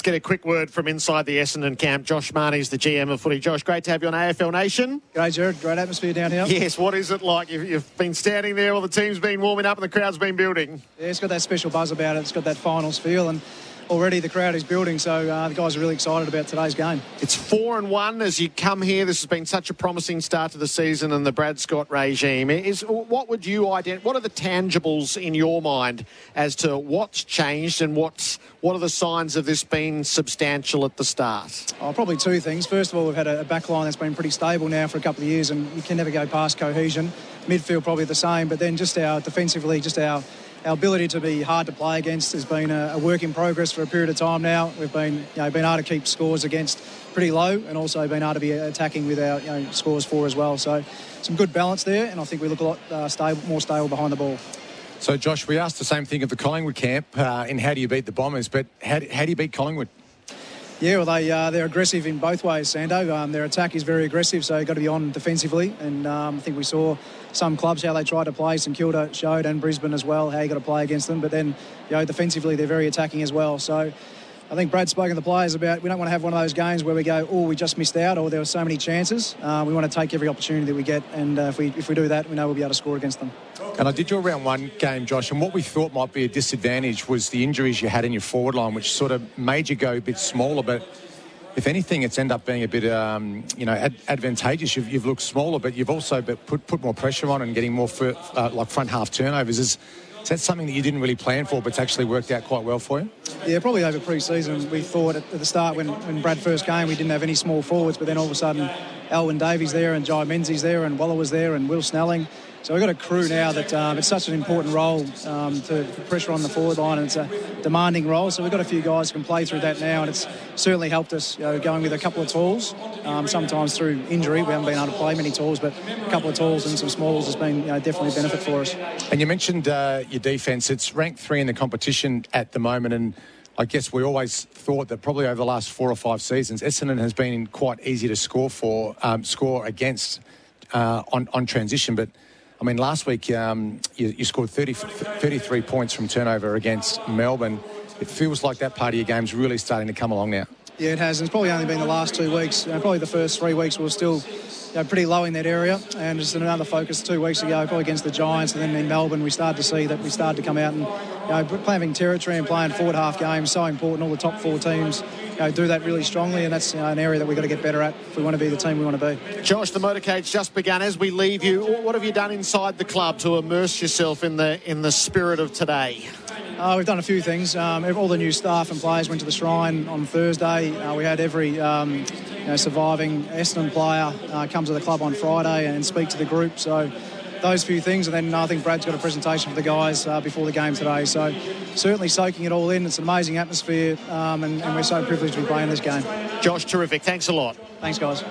Let's get a quick word from inside the Essendon camp. Josh Mahoney's the GM of footy. Josh, great to have you on AFL Nation. Great, Jared. Great atmosphere down here. Yes, what is it like? You've, you've been standing there while the team's been warming up and the crowd's been building. Yeah, it's got that special buzz about it. It's got that finals feel, and already the crowd is building. So uh, the guys are really excited about today's game. It's four and one as you come here. This has been such a promising start to the season and the Brad Scott regime. Is what would you identify? What are the tangibles in your mind as to what's changed and what's what are the signs of this being substantial at the start? Oh, probably two things. First of all, we've had a back line that's been pretty stable now for a couple of years, and you can never go past cohesion. Midfield probably the same, but then just our defensively, just our our ability to be hard to play against has been a, a, work in progress for a period of time now. We've been, you know, been able to keep scores against pretty low and also been able to be attacking with our you know, scores for as well. So some good balance there, and I think we look a lot uh, stable, more stable behind the ball. So, Josh, we asked the same thing of the Collingwood camp uh, in how do you beat the Bombers, but how, how do you beat Collingwood? Yeah, well, they uh, they're aggressive in both ways, Sando. Um, their attack is very aggressive, so you've got to be on defensively. And um, I think we saw some clubs how they tried to play. St Kilda showed, and Brisbane as well, how you got to play against them. But then, you know, defensively they're very attacking as well. So I think Brad spoke to the players about we don't want to have one of those games where we go, oh, we just missed out, or there were so many chances. Uh, we want to take every opportunity that we get, and uh, if we if we do that, we know we'll be able to score against them. And I did your round one game, Josh, and what we thought might be a disadvantage was the injuries you had in your forward line, which sort of made you go a bit smaller, but if anything, it's ended up being a bit, um, you know, ad- advantageous. You've, you've, looked smaller, but you've also put put more pressure on and getting more for, uh, like front half turnovers. Is, is that something that you didn't really plan for, but it's actually worked out quite well for you? Yeah, probably over pre-season. We thought at, the start when, when Brad first came, we didn't have any small forwards, but then all of a sudden, Alwyn Davey's there and Jye Menzie's there and Waller was there and Will Snelling. So we've got a crew now that um, it's such an important role um, to pressure on the forward line, and it's a demanding role. So we've got a few guys who can play through that now, and it's certainly helped us you know, going with a couple of talls. Um, sometimes through injury, we haven't been able to play many talls, but a couple of talls and some smalls has been you know, definitely a benefit for us. And you mentioned uh, your defence; it's ranked three in the competition at the moment, and I guess we always thought that probably over the last four or five seasons, Essendon has been quite easy to score for, um, score against uh, on, on transition, but I mean, last week um, you, you, scored 30, 33 points from turnover against Melbourne. It feels like that part of your game's really starting to come along now. Yeah, it has. And it's probably only been the last two weeks. You know, probably the first three weeks we were still you know, pretty low in that area. And just another focus two weeks ago, probably against the Giants, and then in Melbourne, we started to see that we started to come out and you know, playing territory and playing forward half games so important. All the top four teams you know, do that really strongly, and that's you know, an area that we've got to get better at if we want to be the team we want to be. Josh, the motorcade's just begun. As we leave you, what have you done inside the club to immerse yourself in the in the spirit of today? Uh, we've done a few things. Um, all the new staff and players went to the Shrine on Thursday. Uh, we had every um, you know, surviving Essendon player uh, come to the club on Friday and speak to the group. So those few things, and then I think Brad's got a presentation for the guys uh, before the game today. So certainly soaking it all in. It's an amazing atmosphere, um, and, and we're so privileged to be playing this game. Josh, terrific. Thanks a lot. Thanks, guys.